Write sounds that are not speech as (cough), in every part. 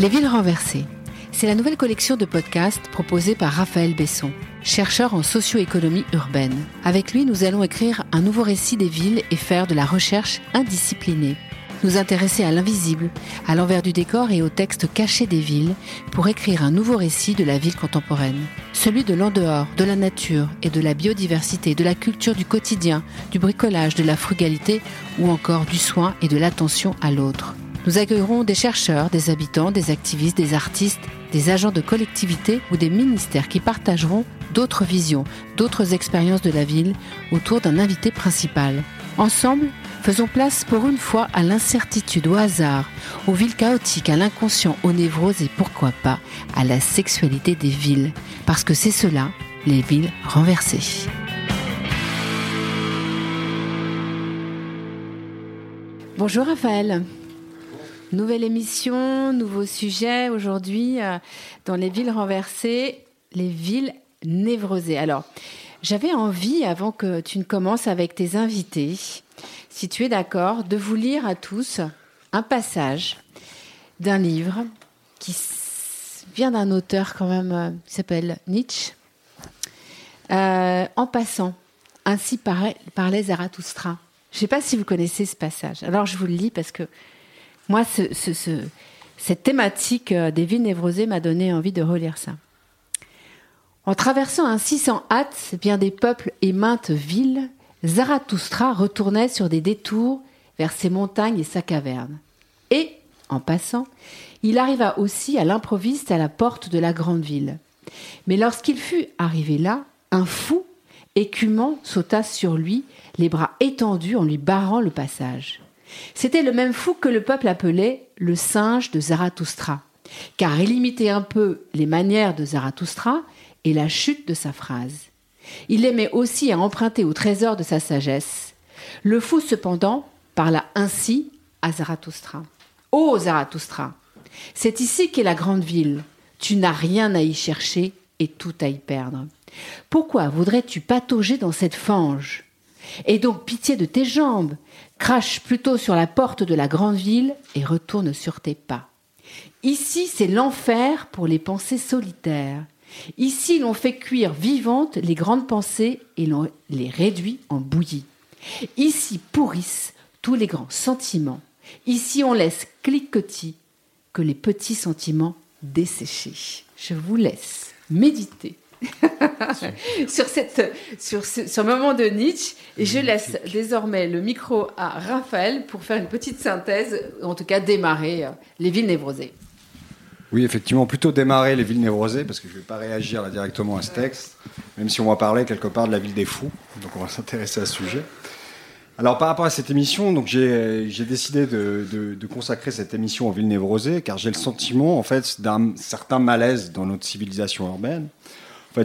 Les villes renversées. C'est la nouvelle collection de podcasts proposée par Raphaël Besson, chercheur en socio-économie urbaine. Avec lui, nous allons écrire un nouveau récit des villes et faire de la recherche indisciplinée. Nous intéresser à l'invisible, à l'envers du décor et au texte caché des villes pour écrire un nouveau récit de la ville contemporaine. Celui de l'en-dehors, de la nature et de la biodiversité, de la culture du quotidien, du bricolage, de la frugalité ou encore du soin et de l'attention à l'autre. Nous accueillerons des chercheurs, des habitants, des activistes, des artistes, des agents de collectivités ou des ministères qui partageront d'autres visions, d'autres expériences de la ville autour d'un invité principal. Ensemble, faisons place pour une fois à l'incertitude, au hasard, aux villes chaotiques, à l'inconscient, aux névroses et pourquoi pas à la sexualité des villes. Parce que c'est cela, les villes renversées. Bonjour Raphaël. Nouvelle émission, nouveau sujet aujourd'hui euh, dans les villes renversées, les villes névrosées. Alors, j'avais envie, avant que tu ne commences avec tes invités, si tu es d'accord, de vous lire à tous un passage d'un livre qui vient d'un auteur quand même euh, qui s'appelle Nietzsche. Euh, en passant, ainsi parlait Zarathustra. Je ne sais pas si vous connaissez ce passage. Alors je vous le lis parce que moi, cette thématique euh, des villes névrosées m'a donné envie de relire ça. En traversant ainsi sans hâte bien des peuples et maintes villes, Zarathustra retournait sur des détours vers ses montagnes et sa caverne. Et, en passant, il arriva aussi à l'improviste à la porte de la grande ville. Mais lorsqu'il fut arrivé là, un fou, écumant, sauta sur lui, les bras étendus en lui barrant le passage. C'était le même fou que le peuple appelait le singe de Zarathustra, car il imitait un peu les manières de Zarathustra et la chute de sa phrase. Il aimait aussi à emprunter au trésor de sa sagesse. Le fou, cependant, parla ainsi à Zarathustra. Ô Zarathustra, c'est ici qu'est la grande ville. Tu n'as rien à y chercher et tout à y perdre. Pourquoi voudrais-tu patauger dans cette fange? Aie donc pitié de tes jambes, crache plutôt sur la porte de la grande ville et retourne sur tes pas. Ici, c'est l'enfer pour les pensées solitaires. Ici, l'on fait cuire vivantes les grandes pensées et l'on les réduit en bouillie. Ici pourrissent tous les grands sentiments. Ici, on laisse cliquetis que les petits sentiments desséchés. Je vous laisse méditer (laughs) sur, cette, sur ce moment de Nietzsche. Et je laisse désormais le micro à Raphaël pour faire une petite synthèse, en tout cas démarrer euh, les villes névrosées. Oui, effectivement, plutôt démarrer les villes névrosées, parce que je ne vais pas réagir là directement à ce texte, même si on va parler quelque part de la ville des fous. Donc on va (laughs) s'intéresser à ce sujet. Alors par rapport à cette émission, donc j'ai décidé de, de, consacrer cette émission aux villes névrosées, car j'ai le sentiment en fait d'un certain malaise dans notre civilisation urbaine.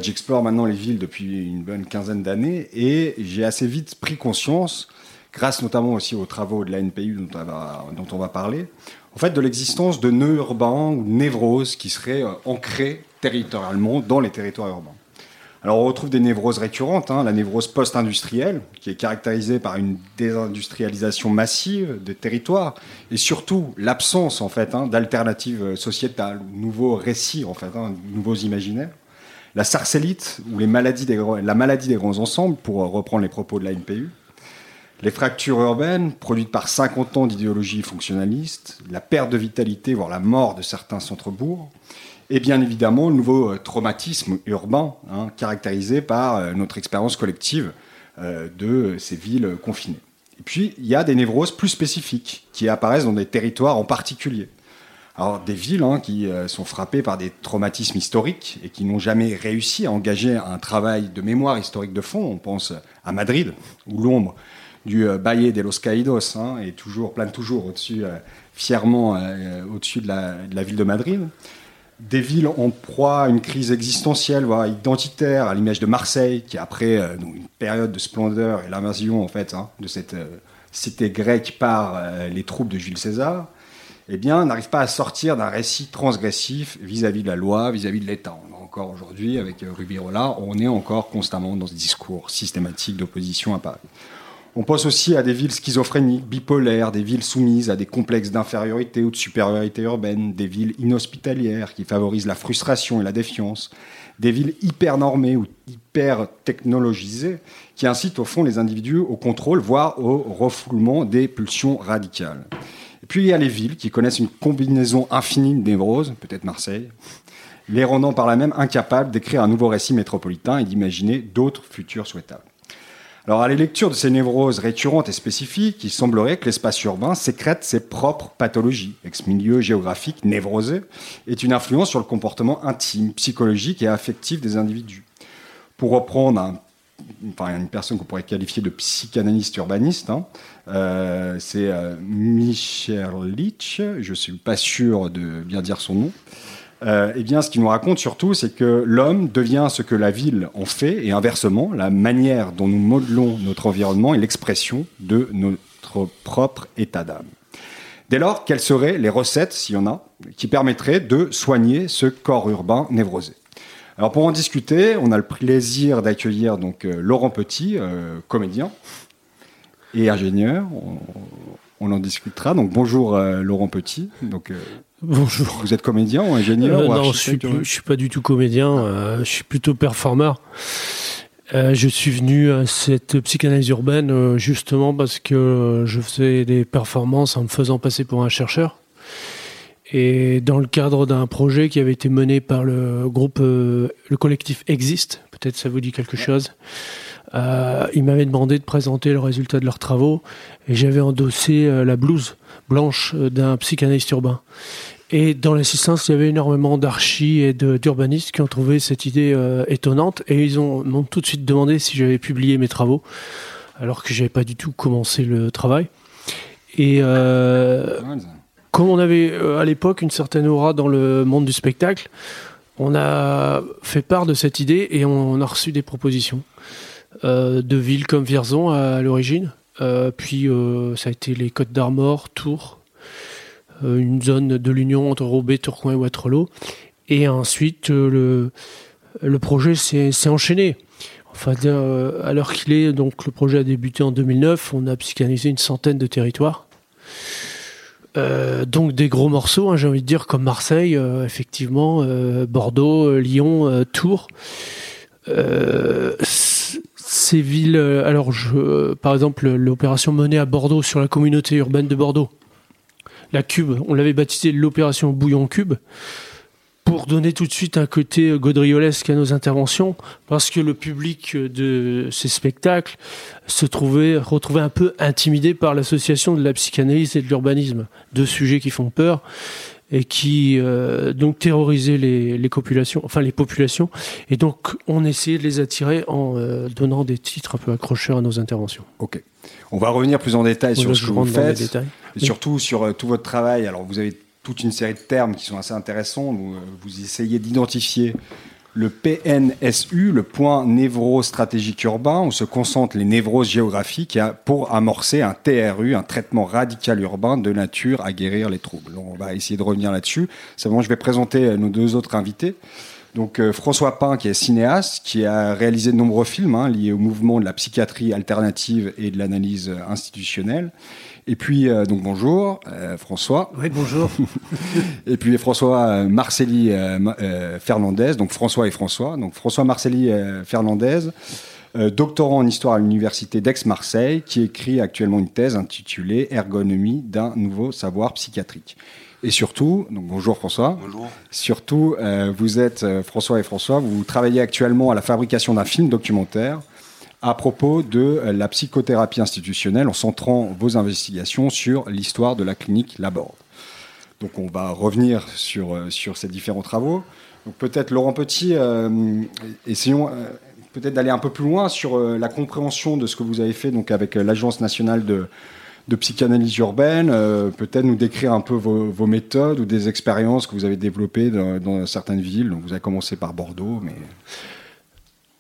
J'explore maintenant les villes depuis une bonne quinzaine d'années et j'ai assez vite pris conscience, grâce notamment aussi aux travaux de la NPU dont on va, parler, en fait, de l'existence de nœuds urbains ou névroses qui seraient euh, ancrés territorialement dans les territoires urbains. Alors on retrouve des névroses récurrentes, hein, la névrose post-industrielle, qui est caractérisée par une désindustrialisation massive des territoires, et surtout l'absence en fait hein, d'alternatives sociétales, nouveaux récits en fait, hein, nouveaux imaginaires la sarcellite, ou la maladie des grands ensembles, pour reprendre les propos de la NPU, les fractures urbaines produites par 50 ans d'idéologie fonctionnaliste, la perte de vitalité, voire la mort de certains centres-bourgs, et bien évidemment le nouveau euh, traumatisme urbain, hein, caractérisé par euh, notre expérience collective euh, de ces villes confinées. Et puis, il y a des névroses plus spécifiques qui apparaissent dans des territoires en particulier. Alors des villes hein, qui euh, sont frappées par des traumatismes historiques et qui n'ont jamais réussi à engager un travail de mémoire historique de fond. On pense à Madrid, où l'ombre du euh, de los Caídos hein, est toujours, plane toujours au-dessus, euh, fièrement au-dessus de la, ville de Madrid. Des villes en proie à une crise existentielle, voire identitaire, à l'image de Marseille, qui après une période de splendeur et l'invasion en fait hein, de cette cité grecque par les troupes de Jules César, eh bien, n'arrive pas à sortir d'un récit transgressif vis-à-vis de la loi, vis-à-vis de l'État. Encore aujourd'hui, avec euh, Rubirola, on est encore constamment dans ce discours systématique d'opposition à Paris. On pense aussi à des villes schizophréniques, bipolaires, des villes soumises à des complexes d'infériorité ou de supériorité urbaine, des villes inhospitalières qui favorisent la frustration et la défiance, des villes hyper normées ou hyper technologisées qui incitent au fond les individus au contrôle, voire au refoulement des pulsions radicales. Et puis il y a les villes qui connaissent une combinaison infinie de névroses, peut-être Marseille, les rendant par là même incapables d'écrire un nouveau récit métropolitain et d'imaginer d'autres futurs souhaitables. Alors, à la lecture de ces névroses récurrentes et spécifiques, il semblerait que l'espace urbain sécrète ses propres pathologies. Ex-milieu géographique névrosé est une influence sur le comportement intime, psychologique et affectif des individus. Pour reprendre une personne qu'on pourrait qualifier de psychanalyste urbaniste, hein, euh, c'est euh, Michel Litch, je ne suis pas sûr de bien dire son nom. Euh, eh bien, ce qu'il nous raconte surtout, c'est que l'homme devient ce que la ville en fait, et inversement, la manière dont nous modelons notre environnement est l'expression de notre propre état d'âme. Dès lors, quelles seraient les recettes, s'il y en a, qui permettraient de soigner ce corps urbain névrosé? Alors, pour en discuter, on a le plaisir d'accueillir donc euh, Laurent Petit, euh, comédien et ingénieur. On, en discutera. Donc, bonjour Laurent Petit. Donc, Bonjour. Vous êtes comédien ou ingénieur euh, Non, je suis, suis pas du tout comédien. Euh, je suis plutôt performeur. Euh, je suis venu à cette psychanalyse urbaine justement parce que je faisais des performances en me faisant passer pour un chercheur. Et dans le cadre d'un projet qui avait été mené par le groupe, le collectif Existe, peut-être ça vous dit quelque chose, ils m'avaient demandé de présenter le résultat de leurs travaux et j'avais endossé la blouse blanche d'un psychanalyste urbain. Et dans l'assistance, il y avait énormément d'archis et d'urbanistes qui ont trouvé cette idée euh, étonnante et ils m'ont tout de suite demandé si j'avais publié mes travaux, alors que j'avais pas du tout commencé le travail. Et euh, comme on avait euh, à l'époque une certaine aura dans le monde du spectacle, on a fait part de cette idée et on a reçu des propositions de villes comme Vierzon à l'origine. puis ça a été les Côtes d'Armor, Tours, euh, une zone de l'union entre Roubaix, Tourcoing et Waterloo. Et ensuite, euh, le, le projet s'est enchaîné. Enfin, euh, à l'heure qu'il est, donc le projet a débuté en 2009. On a psychanalysé une centaine de territoires. Donc des gros morceaux, hein, j'ai envie de dire, comme Marseille, effectivement, Bordeaux, Lyon, Tours. ces villes, alors je, par exemple, l'opération menée à Bordeaux sur la communauté urbaine de Bordeaux, la cube. On l'avait baptisé l'opération Bouillon Cube pour donner tout de suite un côté gaudriolesque à nos interventions, parce que le public de ces spectacles se trouvait, retrouvait un peu intimidé par l'association de la psychanalyse et de l'urbanisme, deux sujets qui font peur et qui euh, donc terrorisaient les, populations, enfin les populations, et donc on essayait de les attirer en euh, donnant des titres un peu accrocheurs à nos interventions. Ok. On va revenir plus en détail sur ce que vous faites, et surtout sur euh, tout votre travail. Alors, vous avez toute une série de termes qui sont assez intéressants. Vous, euh, essayez d'identifier le PNSU, le point névro-stratégique urbain, où se concentrent les névroses géographiques pour amorcer un TRU, un traitement radical urbain de nature à guérir les troubles. On va essayer de revenir là-dessus. Simplement, je vais présenter euh, nos deux autres invités. Donc euh, François Pain, qui est cinéaste, qui a réalisé de nombreux films hein, liés au mouvement de la psychiatrie alternative et de l'analyse institutionnelle. Et puis, euh, donc bonjour, euh, François. Oui, bonjour. (laughs) et puis François Marcelli Fernandez, donc François et François. Donc François Marcelli Fernandez, doctorant en histoire à l'université d'Aix-Marseille, qui écrit actuellement une thèse intitulée Ergonomie d'un nouveau savoir psychiatrique. Et surtout, donc bonjour François. Bonjour. Surtout, euh, vous êtes euh, François et François, vous travaillez actuellement à la fabrication d'un film documentaire à propos de euh, la psychothérapie institutionnelle en centrant vos investigations sur l'histoire de la clinique Laborde. Donc on va revenir sur, sur ces différents travaux. Donc peut-être Laurent Petit, essayons peut-être d'aller un peu plus loin sur la compréhension de ce que vous avez fait donc avec l'Agence nationale de de psychanalyse urbaine, euh, peut-être nous décrire un peu vos, méthodes ou des expériences que vous avez développées dans, certaines villes. vous avez commencé par Bordeaux, mais...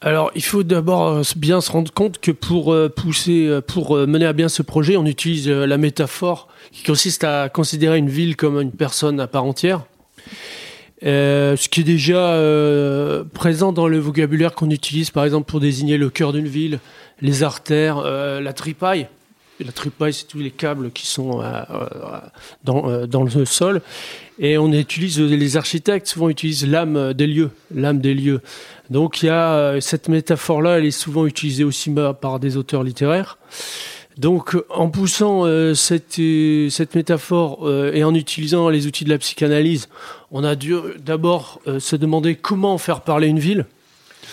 Alors, il faut d'abord euh, bien se rendre compte que pour euh, pousser, pour mener à bien ce projet, on utilise la métaphore qui consiste à considérer une ville comme une personne à part entière. ce qui est déjà présent dans le vocabulaire qu'on utilise, par exemple, pour désigner le cœur d'une ville, les artères, la tripaille. La tripaille, c'est tous les câbles qui sont dans, dans, le sol. Et on utilise, les architectes souvent utilisent l'âme des lieux, l'âme des lieux. Donc il y a cette métaphore-là, elle est souvent utilisée aussi par des auteurs littéraires. Donc, en poussant euh, cette, euh, cette, métaphore euh, et en utilisant les outils de la psychanalyse, on a dû d'abord se demander comment faire parler une ville.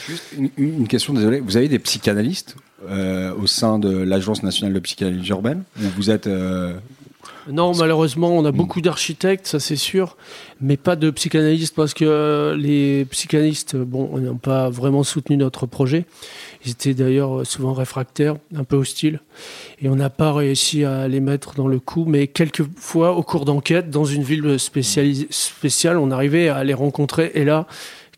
Juste une question, désolé. Vous avez des psychanalystes au sein de l'Agence nationale de psychanalyse urbaine ou vous êtes non, malheureusement, on a beaucoup d'architectes, ça c'est sûr, mais pas de psychanalystes parce que les psychanalystes, bon, n'ont pas vraiment soutenu notre projet. Ils étaient d'ailleurs souvent réfractaires, un peu hostiles, et on n'a pas réussi à les mettre dans le coup. Mais quelquefois, au cours d'enquête, dans une ville spéciale, on arrivait à les rencontrer, et là,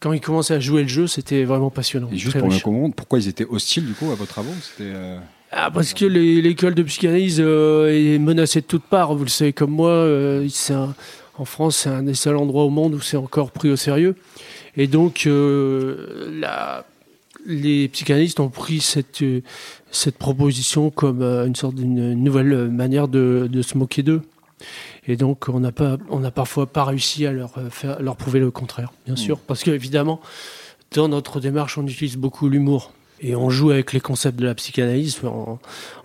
quand ils commençaient à jouer le jeu, c'était vraiment passionnant. Et juste pour me comprendre, pourquoi ils étaient hostiles du coup à vos travaux? Euh, ah, parce que l'école de psychanalyse euh, est menacée de toutes parts. Vous le savez comme moi, euh, en France, c'est un des seuls endroits au monde où c'est encore pris au sérieux. Et donc, euh, les psychanalystes ont pris cette, cette proposition comme une sorte d'une nouvelle manière de, se moquer d'eux. Et donc, on n'a pas, on n'a parfois pas réussi à leur faire, leur prouver le contraire, bien mmh. sûr, parce qu'évidemment, dans notre démarche, on utilise beaucoup l'humour. Et on joue avec les concepts de la psychanalyse en,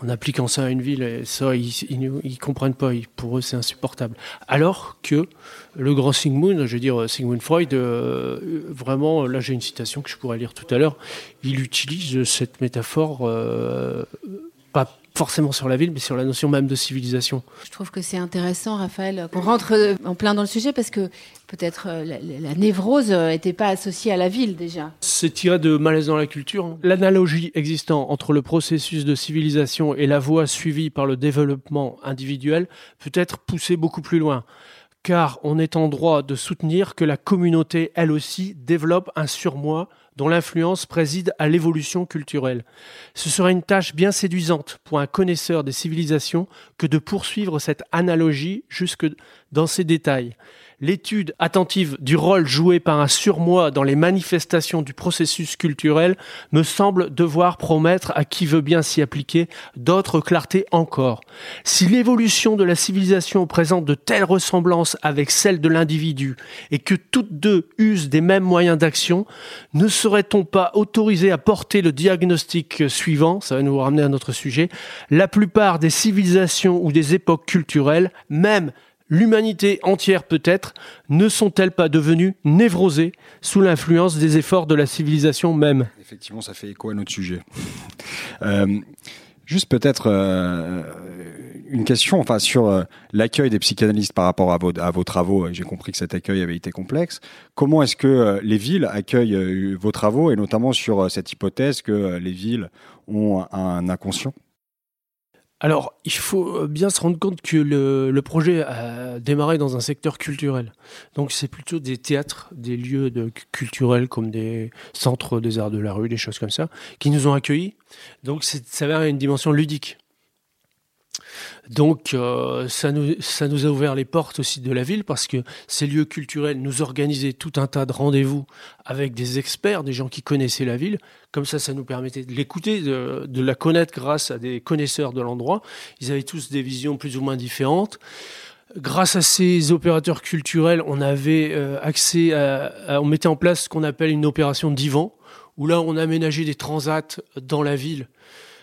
appliquant ça à une ville. Et ça, ils, ils, comprennent pas. pour eux, c'est insupportable. Alors que le grand Sigmund, je veux dire Sigmund Freud, euh, vraiment, là j'ai une citation que je pourrais lire tout à l'heure. Il utilise cette métaphore euh, forcément sur la ville, mais sur la notion même de civilisation. Je trouve que c'est intéressant, Raphaël, qu'on rentre en plein dans le sujet, parce que peut-être euh, la, névrose n'était pas associée à la ville déjà. C'est tiré de malaise dans la culture. Hein. L'analogie existant entre le processus de civilisation et la voie suivie par le développement individuel peut être poussée beaucoup plus loin car on est en droit de soutenir que la communauté, elle aussi, développe un surmoi dont l'influence préside à l'évolution culturelle. Ce serait une tâche bien séduisante pour un connaisseur des civilisations que de poursuivre cette analogie jusque dans ses détails. L'étude attentive du rôle joué par un surmoi dans les manifestations du processus culturel me semble devoir promettre à qui veut bien s'y appliquer d'autres clartés encore. Si l'évolution de la civilisation présente de telles ressemblances avec celle de l'individu et que toutes deux usent des mêmes moyens d'action, ne serait-on pas autorisé à porter le diagnostic suivant, ça va nous ramener à notre sujet, la plupart des civilisations ou des époques culturelles, même l'humanité entière peut-être, ne sont-elles pas devenues névrosées sous l'influence des efforts de la civilisation même? Effectivement, ça fait écho à notre sujet. Euh, juste peut-être euh, une question sur euh, l'accueil des psychanalystes par rapport à vos travaux. J'ai compris que cet accueil avait été complexe. Comment est-ce que les villes accueillent vos travaux et notamment sur cette hypothèse que les villes ont un inconscient? Alors, il faut euh, bien se rendre compte que le, projet a démarré dans un secteur culturel. Donc, c'est plutôt des théâtres, des lieux culturels comme des centres des arts de la rue, des choses comme ça, qui nous ont accueillis. Donc, ça avait une dimension ludique. Donc euh, ça, nous, a ouvert les portes aussi de la ville parce que ces lieux culturels nous organisaient tout un tas de rendez-vous avec des experts, des gens qui connaissaient la ville. Comme ça, ça nous permettait de l'écouter, de, la connaître grâce à des connaisseurs de l'endroit. Ils avaient tous des visions plus ou moins différentes. Grâce à ces opérateurs culturels, on avait euh, accès on mettait en place ce qu'on appelle une opération divan, où là on aménageait des transats dans la ville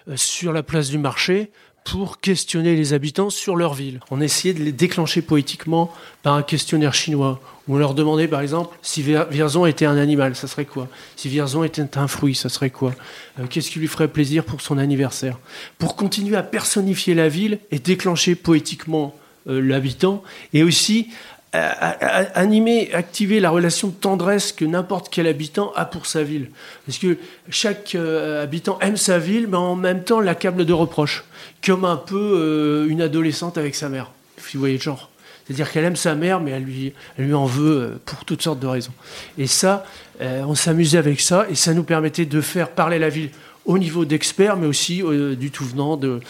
euh, sur la place du marché pour questionner les habitants sur leur ville. On essayait de les déclencher poétiquement par un questionnaire chinois. On leur demandait par exemple si Vierzon était un animal, ça serait quoi? Si Vierzon était un fruit, ça serait quoi? Euh, Qu'est-ce qui lui ferait plaisir pour son anniversaire? Pour continuer à personnifier la ville et déclencher poétiquement euh, l'habitant et aussi animer, activer la relation de tendresse que n'importe quel habitant a pour sa ville. Parce que chaque euh, habitant aime sa ville, mais en même temps l'accable de reproches, comme un peu euh, une adolescente avec sa mère, si vous voyez le genre. C'est-à-dire qu'elle aime sa mère, mais elle lui, elle lui en veut euh, pour toutes sortes de raisons. Et ça, on s'amusait avec ça, et ça nous permettait de faire parler la ville au niveau d'experts, mais aussi du tout venant de,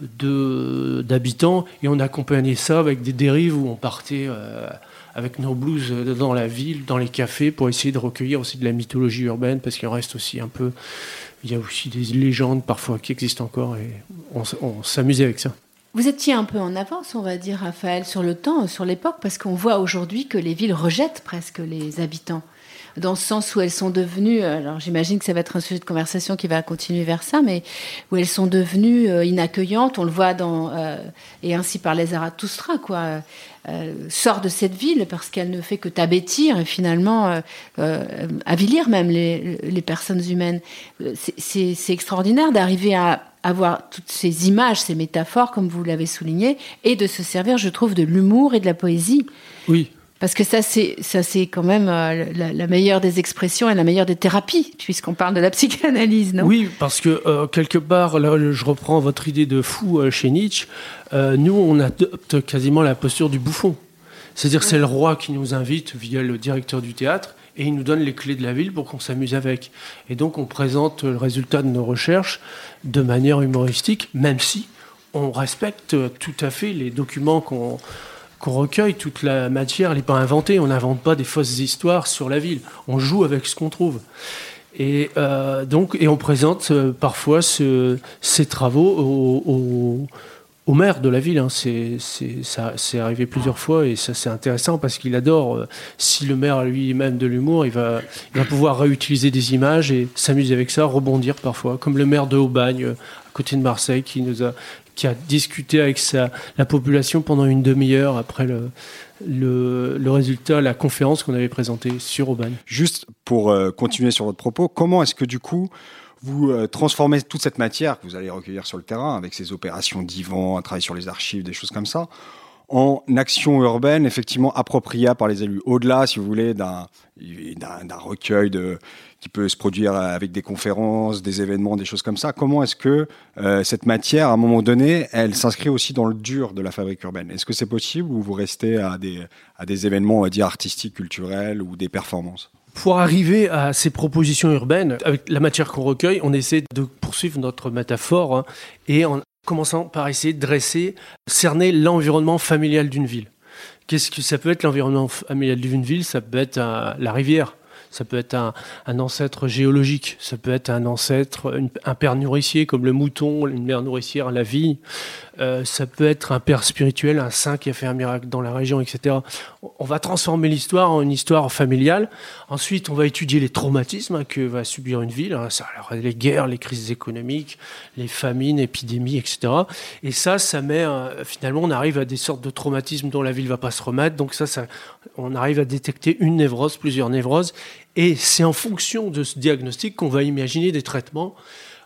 d'habitants et on accompagnait ça avec des dérives où on partait euh, avec nos blues dans la ville, dans les cafés pour essayer de recueillir aussi de la mythologie urbaine parce qu'il reste aussi un peu il y a aussi des légendes parfois qui existent encore et on, s'amusait avec ça. Vous étiez un peu en avance, on va dire, Raphaël, sur le temps, sur l'époque, parce qu'on voit aujourd'hui que les villes rejettent presque les habitants dans ce sens où elles sont devenues, alors j'imagine que ça va être un sujet de conversation qui va continuer vers ça, mais où elles sont devenues euh, inaccueillantes, on le voit dans, euh, et ainsi par les Zarathustra, quoi, euh, sort de cette ville parce qu'elle ne fait que t'abêtir et finalement avilir même les personnes humaines. C'est extraordinaire d'arriver à avoir toutes ces images, ces métaphores, comme vous l'avez souligné, et de se servir, je trouve, de l'humour et de la poésie. Oui. Parce que ça, c'est ça, c'est quand même euh, la, meilleure des expressions et la meilleure des thérapies, puisqu'on parle de la psychanalyse, non? Oui, parce que euh, quelque part, là, je reprends votre idée de fou euh, chez Nietzsche. nous, on adopte quasiment la posture du bouffon. C'est-à-dire, c'est le roi qui nous invite via le directeur du théâtre et il nous donne les clés de la ville pour qu'on s'amuse avec. Et donc, on présente le résultat de nos recherches de manière humoristique, même si on respecte tout à fait les documents qu'on qu'on recueille toute la matière, elle n'est pas inventée. On n'invente pas des fausses histoires sur la ville. On joue avec ce qu'on trouve. Et euh, donc, et on présente euh, parfois ces travaux au, maire de la ville. Hein. C'est, c'est arrivé plusieurs fois et ça c'est intéressant parce qu'il adore. Euh, si le maire lui-même de l'humour, il va, il va pouvoir réutiliser des images et s'amuser avec ça, rebondir parfois, comme le maire de Aubagne côté de Marseille qui a discuté avec la population pendant une demi-heure après le, le, résultat, la conférence qu'on avait présentée sur Aubagne. Juste pour euh, continuer sur votre propos, comment est-ce que du coup vous euh, transformez toute cette matière que vous allez recueillir sur le terrain avec ces opérations d'Ivan, un travail sur les archives, des choses comme ça, en action urbaine effectivement appropriable par les élus. Au-delà, si vous voulez, d'un recueil qui peut se produire avec des conférences, des événements, des choses comme ça. Comment est-ce que euh, cette matière, à un moment donné, elle s'inscrit aussi dans le dur de la fabrique urbaine? Est-ce que c'est possible ou vous restez à des, à des événements, on va dire, artistiques, culturels ou des performances? Pour arriver à ces propositions urbaines, avec la matière qu'on recueille, on essaie de poursuivre notre métaphore hein, et en commençant par essayer de dresser, cerner l'environnement familial d'une ville. Qu'est-ce que ça peut être l'environnement familial d'une ville? Ça peut être euh, la rivière, ça peut être un, ancêtre géologique, ça peut être un ancêtre, un père nourricier comme le mouton, une mère nourricière, la vie, euh, ça peut être un père spirituel, un saint qui a fait un miracle dans la région, etc. On va transformer l'histoire en une histoire familiale. Ensuite, on va étudier les traumatismes que va subir une ville. Hein, ça, les guerres, les crises économiques, les famines, épidémies, etc. Et ça, ça met finalement, on arrive à des sortes de traumatismes dont la ville va pas se remettre. Donc ça, ça on arrive à détecter une névrose, plusieurs névroses. Et c'est en fonction de ce diagnostic qu'on va imaginer des traitements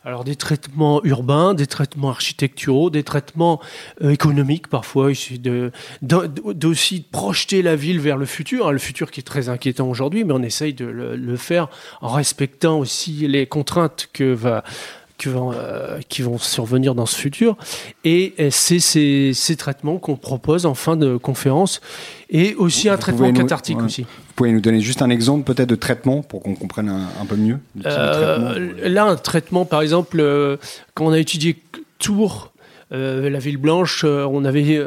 alors des traitements urbains, des traitements architecturaux, des traitements euh, économiques parfois, de, d'aussi projeter la ville vers le futur, le futur qui est très inquiétant aujourd'hui, mais on essaye de le, faire en respectant aussi les contraintes que va qui vont, euh, qui vont survenir dans ce futur. Et c'est ces, ces traitements qu'on propose en fin de conférence et aussi un traitement cathartique aussi. Vous pouvez nous donner juste un exemple peut-être de traitement pour qu'on comprenne un, peu mieux euh, Là, un traitement, par exemple, euh, quand on a étudié Tours, la ville blanche, on avait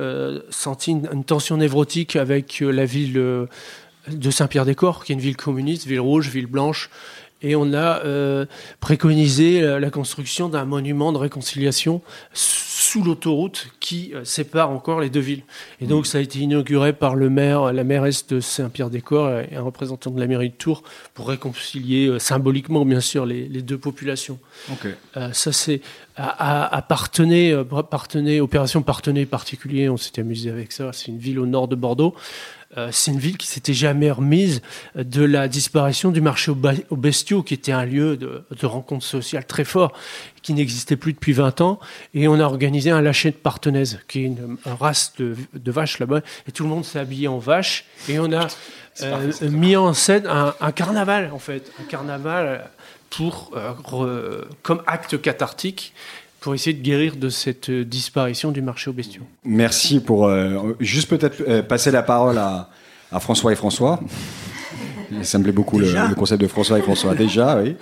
senti une, tension névrotique avec la ville de Saint-Pierre-des-Corps, qui est une ville communiste, ville rouge, ville blanche, et on a euh, préconisé la construction d'un monument de réconciliation sous l'autoroute qui euh, sépare encore les deux villes. Et donc ça a été inauguré par le maire, la mairesse de Saint-Pierre-des-Corps et un représentant de la mairie de Tours pour réconcilier euh, symboliquement bien sûr les, deux populations. ça c'est appartenait, opération partenay particulier, on s'était amusé avec ça, c'est une ville au nord de Bordeaux. Euh, c'est une ville qui s'était jamais remise de la disparition du marché aux bestiaux, qui était un lieu de, rencontre sociale très fort, qui n'existait plus depuis 20 ans. Et on a organisé un lâcher de partenaise, qui est une, race de, vaches là-bas. Et tout le monde s'est habillé en vache. Et on a euh, mis en scène un, carnaval, en fait. Un carnaval pour, euh, comme acte cathartique pour essayer de guérir de cette euh, disparition du marché aux bestiaux. Merci pour euh, juste peut-être euh, passer la parole à, François et François. Ça me plaît beaucoup le, concept de François et François déjà, oui.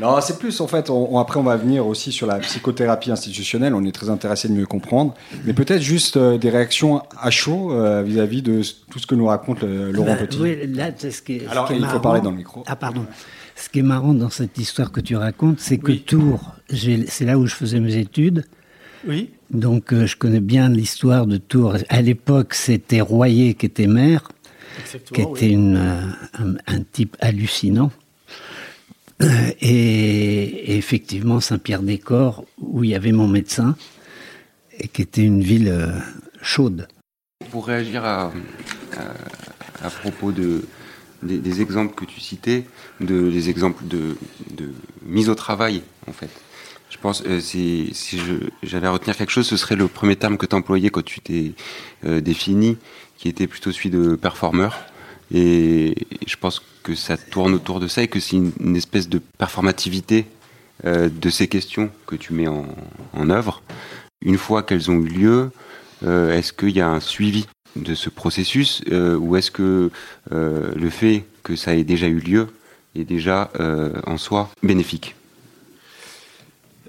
Non, c'est plus en fait. On, après, on va venir aussi sur la psychothérapie institutionnelle. On est très intéressé de mieux comprendre, mais peut-être juste euh, des réactions à chaud euh, vis-à-vis de tout ce que nous raconte Laurent bah, Petit. Oui, là, ce qui est, Alors, ce qui est il marrant, faut parler dans le micro. Ah, pardon. Ce qui est marrant dans cette histoire que tu racontes, c'est que Oui. Tours, c'est là où je faisais mes études. Oui. Donc, euh, je connais bien l'histoire de Tours. À l'époque, c'était Royer qui était maire, qui était une, euh, un, un type hallucinant. Euh, Et, et effectivement, Saint-Pierre-des-Corps, où il y avait mon médecin, et qui était une ville euh, chaude. Pour réagir à, à, à propos de, des, des exemples que tu citais, de, des exemples de, mise au travail, en fait. Je pense, euh, si, si à retenir quelque chose, ce serait le premier terme que tu employais quand tu t'es euh, défini, qui était plutôt celui de performeur. Et je pense que ça tourne autour de ça et que c'est une, espèce de performativité euh, de ces questions que tu mets en, en œuvre. Une fois qu'elles ont eu lieu, est-ce qu'il y a un suivi de ce processus euh, ou est-ce que euh, le fait que ça ait déjà eu lieu est déjà euh, en soi bénéfique?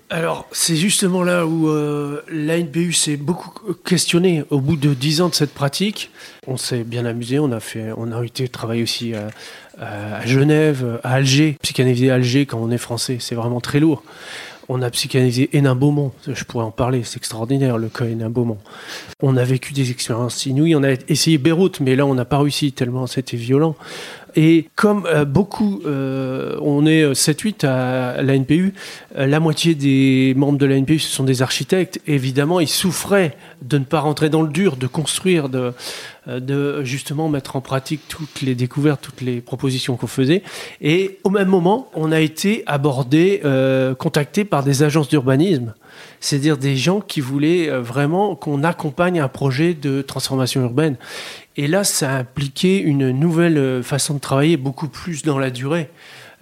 Alors, c'est justement là où euh, l'ANPU s'est beaucoup questionné au bout de dix ans de cette pratique. On s'est bien amusé, on a, fait, on a été travailler aussi à, Genève, à Alger. Psychanalyser Alger quand on est français, c'est vraiment très lourd. On a psychanalysé Hénin Beaumont, je pourrais en parler, c'est extraordinaire le cas Hénin Beaumont. On a vécu des expériences inouïes, on a essayé Beyrouth, mais là on n'a pas réussi tellement c'était violent. Et comme euh, beaucoup, euh, on est euh, 7-8 à l'ANPU, euh, la moitié des membres de l'ANPU ce sont des architectes. Évidemment, ils souffraient de ne pas rentrer dans le dur, de construire, de, de justement mettre en pratique toutes les découvertes, toutes les propositions qu'on faisait. Et au même moment, on a été abordé, euh, contacté par des agences d'urbanisme, c'est-à-dire des gens qui voulaient vraiment qu'on accompagne un projet de transformation urbaine. Et là, ça a impliqué une nouvelle euh, façon de travailler, beaucoup plus dans la durée.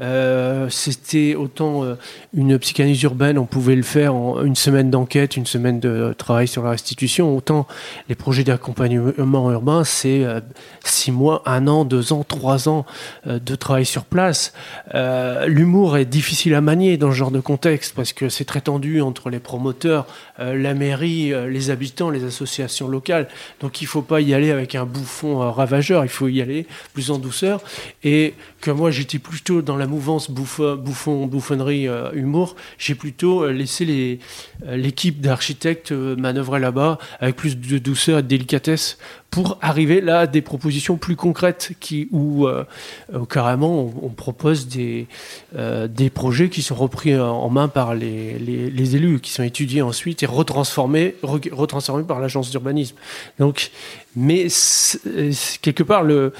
Euh, C'était autant euh, une psychanalyse urbaine, on pouvait le faire en une semaine d'enquête, une semaine de travail sur la restitution. Autant les projets d'accompagnement urbain, c'est euh, six mois, un an, deux ans, trois ans de travail sur place. L'humour est difficile à manier dans ce genre de contexte parce que c'est très tendu entre les promoteurs, la mairie, les habitants, les associations locales. Donc il faut pas y aller avec un bouffon ravageur, il faut y aller plus en douceur. Et que moi j'étais plutôt dans la mouvance bouffon, bouffon bouffonnerie, euh, humour, j'ai plutôt euh, laissé euh, l'équipe d'architectes manœuvrer là-bas avec plus de douceur et de délicatesse pour arriver là à des propositions plus concrètes qui, où, carrément on, propose des, projets qui sont repris en main par les, élus, qui sont étudiés ensuite et retransformés, re- retransformés par l'agence d'urbanisme. Donc, mais quelque part, le,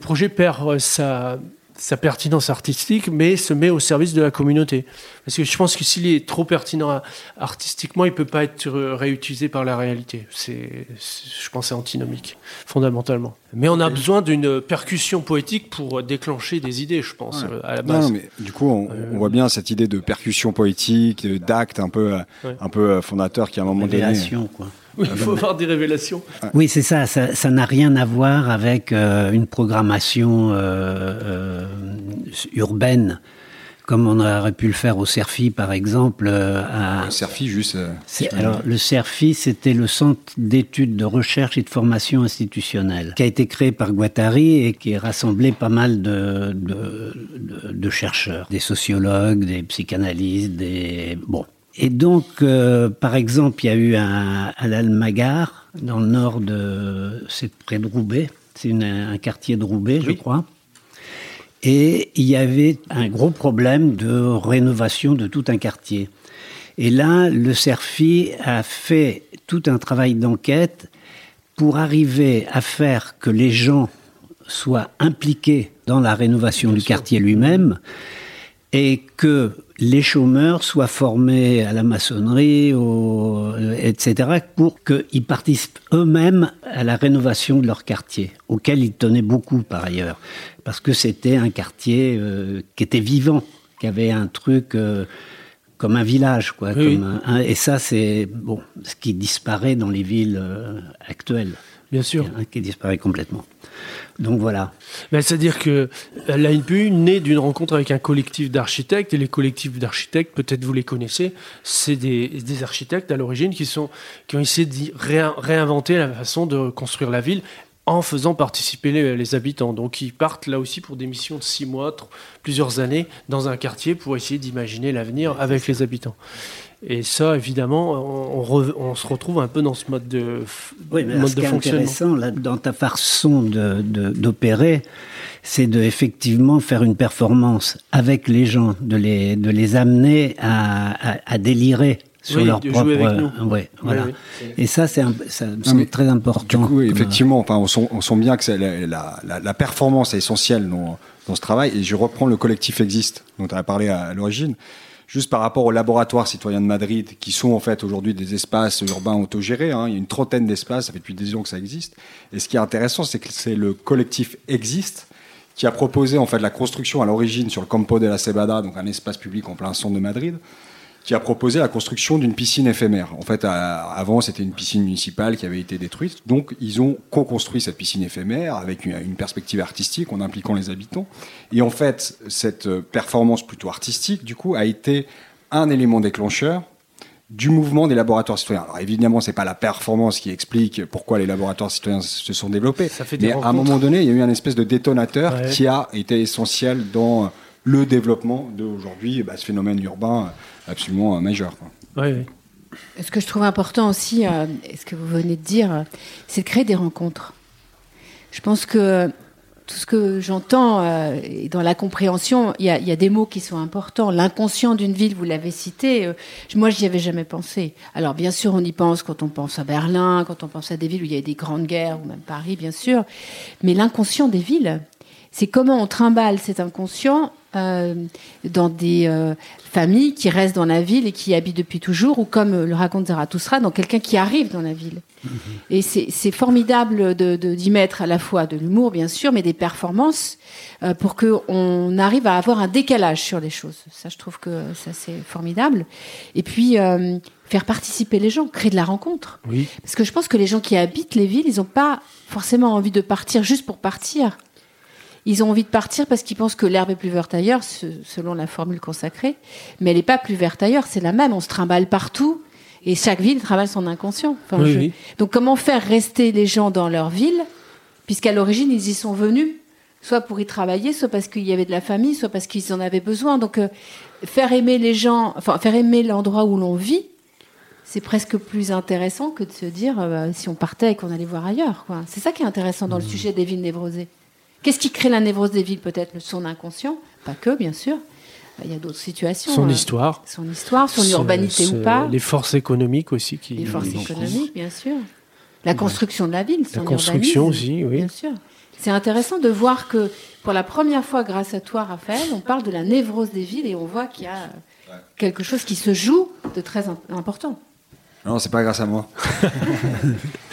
projet perd sa, sa pertinence artistique, mais se met au service de la communauté. Parce que je pense que s'il est trop pertinent euh, artistiquement, il peut pas être euh, réutilisé par la réalité. C'est, je pense, que c'est antinomique, fondamentalement. Mais on a besoin d'une percussion poétique pour déclencher des idées, je pense, Ouais. euh, à la base. non, mais du coup, on, Euh, on voit bien cette idée de percussion poétique, de- d'acte un peu, euh, Ouais. un peu euh, fondateur qui, à un moment donné. Quoi. Oui, (laughs) il faut avoir des révélations. Oui, c'est ça. Ça n'a rien à voir avec euh, une programmation euh, euh, urbaine, comme on aurait pu le faire au CERFI, par exemple. à- Le juste. alors, le CERFI, c'était le Centre d'études de recherche et de formation institutionnelle, qui a été créé par Guattari et qui a rassemblé pas mal de, de, de- de chercheurs, des sociologues, des psychanalystes, des... Bon. Et donc, euh, par exemple, il y a eu un, à l'Almagar, dans le nord de... C'est près de Roubaix, c'est un quartier de Roubaix, je crois. Et il y avait un gros problème de rénovation de tout un quartier. Et là, le CERFI a fait tout un travail d'enquête pour arriver à faire que les gens soient impliqués dans la rénovation du quartier lui-même et que les chômeurs soient formés à la maçonnerie, au, euh, etc., pour qu'ils participent eux-mêmes à la rénovation de leur quartier, auquel ils tenaient beaucoup par ailleurs, parce que c'était un quartier euh, qui était vivant, qui avait un truc euh, comme un village, quoi. Oui, comme un- un- et ça, c'est bon, ce qui disparaît dans les villes euh, actuelles. Bien sûr. Hein, qui disparaît complètement. Donc voilà. Ben, C'est-à-dire que l'ANPU naît d'une rencontre avec un collectif d'architectes, et les collectifs d'architectes, peut-être vous les connaissez, c'est des, des, architectes à l'origine qui, qui ont essayé de réinventer la façon de construire la ville en faisant participer les, habitants. Donc ils partent là aussi pour des missions de six mois, plusieurs années dans un quartier pour essayer d'imaginer l'avenir avec les habitants. Et ça, évidemment, on, se retrouve un peu dans ce mode de, oui, mais ce qui est intéressant là, dans ta façon d'opérer, c'est de effectivement faire une performance avec les gens, de les, de les amener à, à délirer sur leur propre. Euh, ouais, voilà. Et ça, c'est très important. Du coup, effectivement, enfin, on sent, on sent bien que la, la, la, performance est essentielle dans, dans, ce travail. Et je reprends le collectif Existe, dont tu as parlé à, l'origine. Juste par rapport aux laboratoires citoyens de Madrid, qui sont en fait aujourd'hui des espaces urbains autogérés, hein, il y a une trentaine d'espaces, ça fait depuis des ans que ça existe. Et ce qui est intéressant, c'est que c'est le collectif Existe qui a proposé en fait la construction à l'origine sur le Campo de la Cebada, donc un espace public en plein centre de Madrid, qui a proposé la construction d'une piscine éphémère. En fait, avant, c'était une piscine municipale qui avait été détruite. Donc, ils ont co-construit cette piscine éphémère avec une, perspective artistique en impliquant les habitants. Et en fait, cette performance plutôt artistique, du coup, a été un élément déclencheur du mouvement des laboratoires citoyens. Alors évidemment, c'est pas la performance qui explique pourquoi les laboratoires citoyens se sont développés, mais à un moment donné, il y a eu un espèce de détonateur qui a été essentiel dans le développement d'aujourd'hui, bah, ce phénomène urbain absolument majeur. Oui, oui. Ce que je trouve important aussi, euh, ce que vous venez de dire, c'est de créer des rencontres. Je pense que tout ce que j'entends euh, dans la compréhension, il y, a des mots qui sont importants. L'inconscient d'une ville, vous l'avez cité, euh, moi j'y avais jamais pensé. Alors bien sûr, on y pense quand on pense à Berlin, quand on pense à des villes où il y a des grandes guerres, ou même Paris, bien sûr. Mais l'inconscient des villes, c'est comment on trimballe cet inconscient euh, dans des euh, familles qui restent dans la ville et qui y habitent depuis toujours, ou comme le raconte Zarathustra, dans quelqu'un qui arrive dans la ville. Mm-hmm. Et c'est formidable d'y de, d'y mettre à la fois de l'humour, bien sûr, mais des performances euh, pour qu'on arrive à avoir un décalage sur les choses. Ça, je trouve que ça, c'est formidable. Et puis, faire participer les gens, créer de la rencontre. Oui. Parce que je pense que les gens qui habitent les villes, ils n'ont pas forcément envie de partir juste pour partir. Ils ont envie de partir parce qu'ils pensent que l'herbe est plus verte ailleurs, selon la formule consacrée. Mais elle n'est pas plus verte ailleurs, c'est la même. On se trimballe partout. Et chaque ville travaille son inconscient. Donc comment faire rester les gens dans leur ville, puisqu'à l'origine, ils y sont venus, soit pour y travailler, soit parce qu'il y avait de la famille, soit parce qu'ils en avaient besoin. Donc euh, faire aimer les gens, enfin faire aimer l'endroit où l'on vit, c'est presque plus intéressant que de se dire euh, si on partait et qu'on allait voir ailleurs. C'est ça qui est intéressant dans le mmh. sujet des villes névrosées. Qu'est-ce qui crée la névrose des villes Peut-être? Son inconscient, pas que, bien sûr. Il y a d'autres situations. Son euh, histoire. Son histoire, son, urbanité ou pas. Les forces économiques aussi. Qui, les forces économiques, bien sûr. La construction de la ville, son La construction aussi, oui. Bien sûr. C'est intéressant de voir que pour la première fois, grâce à toi, Raphaël, on parle de la névrose des villes et on voit qu'il y a quelque chose qui se joue de très important. Non, c'est pas grâce à moi. (laughs)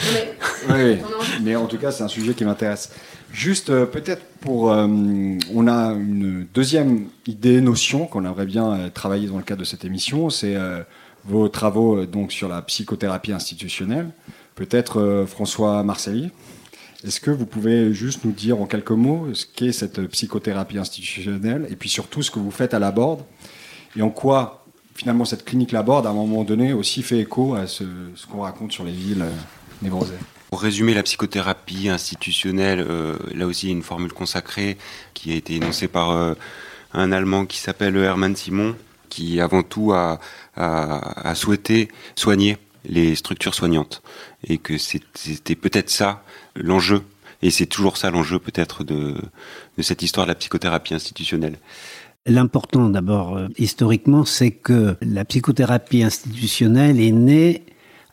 mais, oui, mais en tout cas, c'est un sujet qui m'intéresse. Juste euh, peut-être pour... Euh, on a une deuxième idée, notion qu'on aimerait bien euh, travailler dans le cadre de cette émission, c'est vos travaux donc sur la psychothérapie institutionnelle. Peut-être François Marcelli, est-ce que vous pouvez juste nous dire en quelques mots ce qu'est cette psychothérapie institutionnelle et puis surtout ce que vous faites à la Borde et en quoi finalement cette clinique La Borde à un moment donné aussi fait écho à ce, qu'on raconte sur les villes névrosées pour résumer la psychothérapie institutionnelle, euh, là aussi il y a une formule consacrée qui a été énoncée par euh, un Allemand qui s'appelle Hermann Simon, qui avant tout a, souhaité soigner les structures soignantes. Et que c'était peut-être ça l'enjeu, et c'est toujours ça l'enjeu peut-être de cette histoire de la psychothérapie institutionnelle. L'important d'abord euh, historiquement, c'est que la psychothérapie institutionnelle est née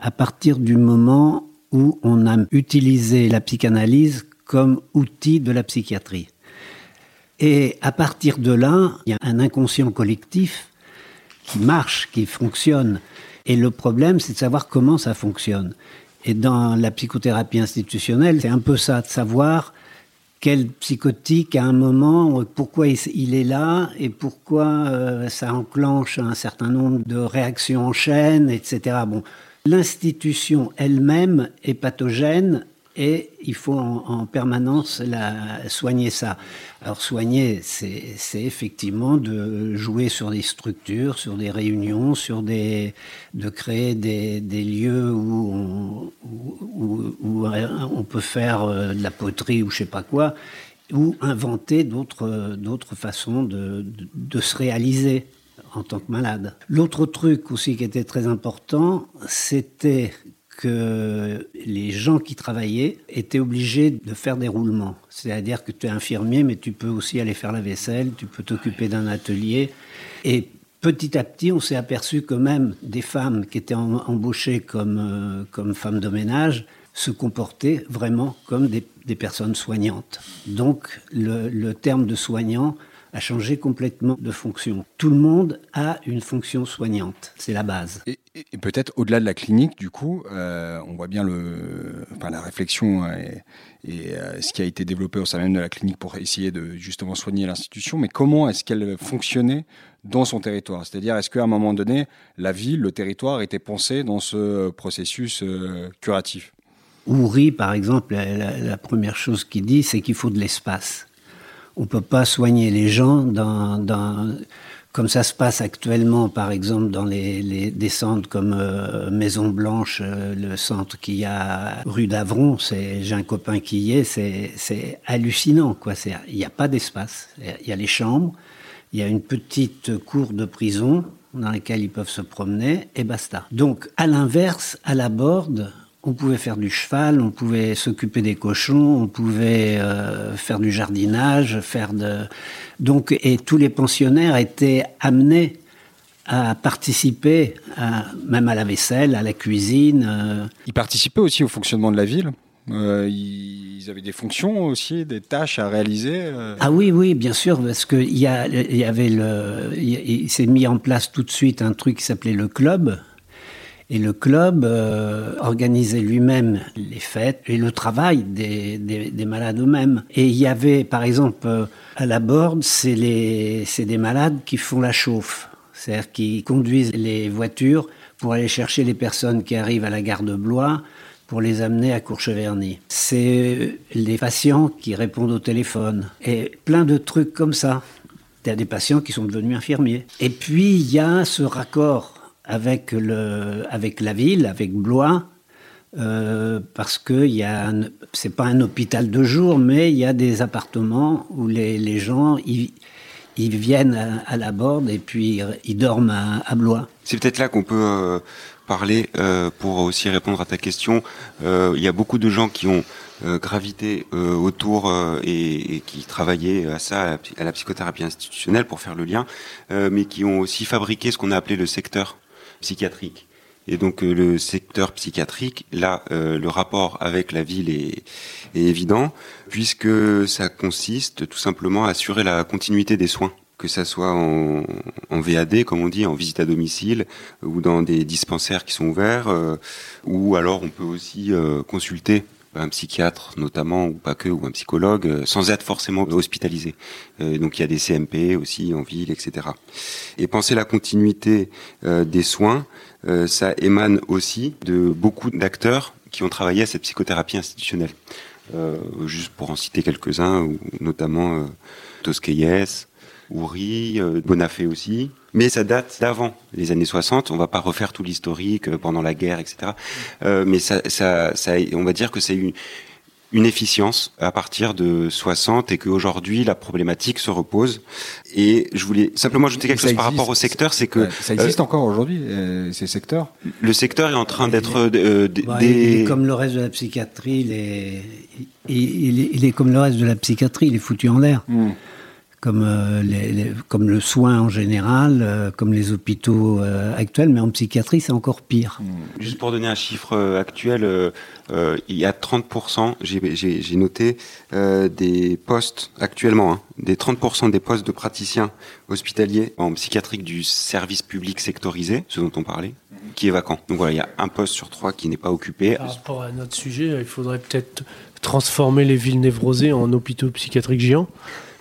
à partir du moment où on a utilisé la psychanalyse comme outil de la psychiatrie. Et à partir de là, il y a un inconscient collectif qui marche, qui fonctionne. Et le problème, c'est de savoir comment ça fonctionne. Et dans la psychothérapie institutionnelle, c'est un peu ça, de savoir quel psychotique à un moment, pourquoi il est là et pourquoi euh, ça enclenche un certain nombre de réactions en chaîne, etc. Bon, l'institution elle-même est pathogène et il faut en, permanence la, soigner ça. Alors soigner, c'est effectivement de jouer sur des structures, sur des réunions, sur des, de créer des, lieux où on, on, peut faire euh, de la poterie ou je sais pas quoi, ou inventer d'autres façons de, de, de se réaliser en tant que malade. L'autre truc aussi qui était très important, c'était que les gens qui travaillaient étaient obligés de faire des roulements. C'est-à-dire que tu es infirmier, mais tu peux aussi aller faire la vaisselle, tu peux t'occuper d'un atelier. Et petit à petit, on s'est aperçu que même des femmes qui étaient embauchées comme, euh, comme femmes de ménage se comportaient vraiment comme des, personnes soignantes. Donc le, le terme de soignant a changé complètement de fonction. Tout le monde a une fonction soignante, c'est la base. Et, peut-être au-delà de la clinique, du coup, euh, on voit bien le, enfin, la réflexion et, euh, ce qui a été développé au sein même de la clinique pour essayer de justement soigner l'institution, mais comment est-ce qu'elle fonctionnait dans son territoire? C'est-à-dire, est-ce qu'à un moment donné, la ville, le territoire était pensé dans ce processus euh, curatif? Ouri, par exemple, la première chose qu'il dit, c'est qu'il faut de l'espace on ne peut pas soigner les gens dans, comme ça se passe actuellement, par exemple, dans les, des centres comme euh, Maison Blanche, euh, le centre qu'il y a rue d'Avron, j'ai un copain qui y est, c'est hallucinant. Il n'y a pas d'espace. Il y a les chambres, il y a une petite cour de prison dans laquelle ils peuvent se promener, et basta. Donc, à l'inverse, à la borde, on pouvait faire du cheval, on pouvait s'occuper des cochons, on pouvait euh, faire du jardinage, faire de donc et tous les pensionnaires étaient amenés à participer, même à la vaisselle, à la cuisine. Euh. Ils participaient aussi au fonctionnement de la ville. Euh, ils avaient des fonctions aussi, des tâches à réaliser. Ah oui, oui, bien sûr, parce qu'il y, y avait le, il s'est mis en place tout de suite un truc qui s'appelait le club, et le club euh, organisait lui-même les fêtes et le travail des, des, malades eux-mêmes. Et il y avait, par exemple, euh, à la borde, c'est des malades qui font la chauffe. C'est-à-dire qui conduisent les voitures pour aller chercher les personnes qui arrivent à la gare de Blois pour les amener à Courcheverny. C'est les patients qui répondent au téléphone. Et plein de trucs comme ça. Il y a des patients qui sont devenus infirmiers. Et puis, il y a ce raccord avec, le, avec la ville, avec Blois, euh, parce que ce c'est pas un hôpital de jour, mais il y a des appartements où les, les gens ils, ils viennent à, la borde et puis ils dorment à, Blois. C'est peut-être là qu'on peut euh, parler euh, pour aussi répondre à ta question. Il y a beaucoup de gens qui ont gravité autour et, qui travaillaient à ça, à la psychothérapie institutionnelle pour faire le lien, mais qui ont aussi fabriqué ce qu'on a appelé le secteur psychiatrique. Et donc euh, le secteur psychiatrique, là, euh, le rapport avec la ville est, évident, puisque ça consiste tout simplement à assurer la continuité des soins que ça soit en, VAD, comme on dit, en visite à domicile, ou dans des dispensaires qui sont ouverts, euh, ou alors on peut aussi consulter un psychiatre notamment, ou pas que, ou un psychologue, euh, sans être forcément hospitalisé. Euh, donc il y a des CMP aussi en ville, etc. Et penser la continuité euh, des soins, ça émane aussi de beaucoup d'acteurs qui ont travaillé à cette psychothérapie institutionnelle. juste pour en citer quelques-uns, notamment Tosquelles, Ouri, Bonafé aussi, mais ça date d'avant les années 60. On va pas refaire tout l'historique euh, pendant la guerre, etc. Euh, mais ça, ça, ça, on va dire que c'est une, une efficience à partir de 60 et qu'aujourd'hui la problématique se repose. Et je voulais simplement ajouter quelque chose par rapport au secteur, c'est que ça existe euh, encore aujourd'hui ces secteurs. Le secteur est en train d'être bah, des... comme le reste de la psychiatrie, il est, il, est, comme le reste de la psychiatrie, il est foutu en l'air. Hmm comme, euh, les, comme le soin en général, euh, comme les hôpitaux euh, actuels, mais en psychiatrie, c'est encore pire. Hmm. Juste pour donner un chiffre actuel, il y a 30%, j'ai noté, des postes actuellement, hein, des 30% des postes de praticiens hospitaliers en psychiatrique du service public sectorisé, ce dont on parlait, qui est vacant. Donc voilà, il y a un poste sur trois qui n'est pas occupé. Par rapport à notre sujet, il faudrait peut-être transformer les villes névrosées en hôpitaux psychiatriques géants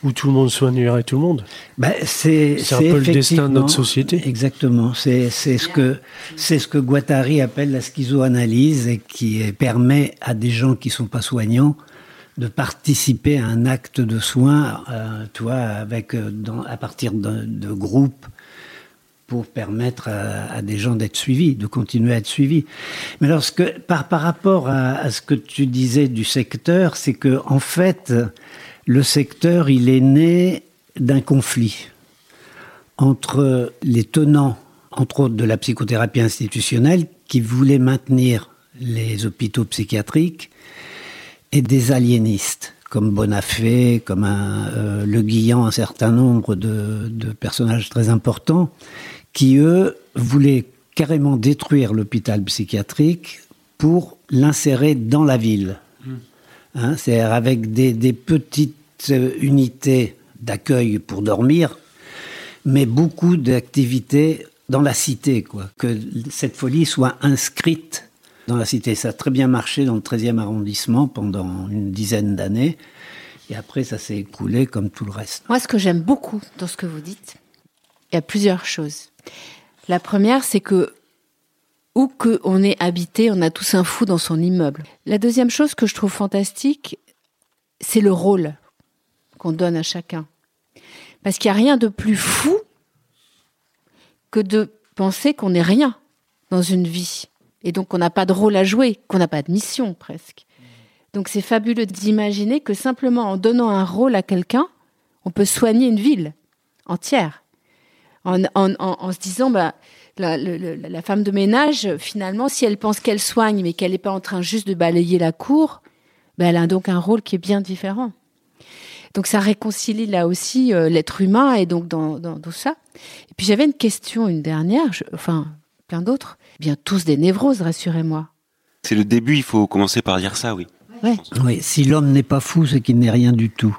où tout le monde soignerait tout le monde. Ben, c'est un peu le destin de notre société. Exactement. C'est ce que c'est ce que Guattari appelle la schizoanalyse et qui permet à des gens qui sont pas soignants de participer à un acte de soin, euh, toi, avec euh, dans, à partir de, de, groupes pour permettre à, des gens d'être suivis, de continuer à être suivis. Mais lorsque par par rapport à, à ce que tu disais du secteur, c'est que en fait le secteur, il est né d'un conflit entre les tenants, entre autres de la psychothérapie institutionnelle, qui voulaient maintenir les hôpitaux psychiatriques, et des aliénistes, comme Bonafé, comme euh, Le Guillan, un certain nombre de, de, personnages très importants, qui, eux, voulaient carrément détruire l'hôpital psychiatrique pour l'insérer dans la ville. Mmh. Hein, C'est-à-dire avec des, petites unités d'accueil pour dormir, mais beaucoup d'activités dans la cité, quoi. Que cette folie soit inscrite dans la cité. Ça a très bien marché dans le 13e arrondissement pendant une dizaine d'années. Et après, ça s'est écoulé comme tout le reste. Moi, ce que j'aime beaucoup dans ce que vous dites, il y a plusieurs choses. La première, c'est que où qu'on est habité, on a tous un fou dans son immeuble. La deuxième chose que je trouve fantastique, c'est le rôle qu'on donne à chacun. Parce qu'il n'y a rien de plus fou que de penser qu'on n'est rien dans une vie. Et donc qu'on n'a pas de rôle à jouer, qu'on n'a pas de mission presque. Donc c'est fabuleux d'imaginer que simplement en donnant un rôle à quelqu'un, on peut soigner une ville entière. En, se disant, bah, la, la, femme de ménage, finalement, si elle pense qu'elle soigne, mais qu'elle n'est pas en train juste de balayer la cour, bah, elle a donc un rôle qui est bien différent. Donc ça réconcilie là aussi euh, l'être humain et donc dans, tout ça. Et puis j'avais une question, une dernière, enfin plein d'autres. Eh bien tous des névroses, rassurez-moi. C'est le début, il faut commencer par dire ça, oui. Oui, si l'homme n'est pas fou, c'est qu'il n'est rien du tout,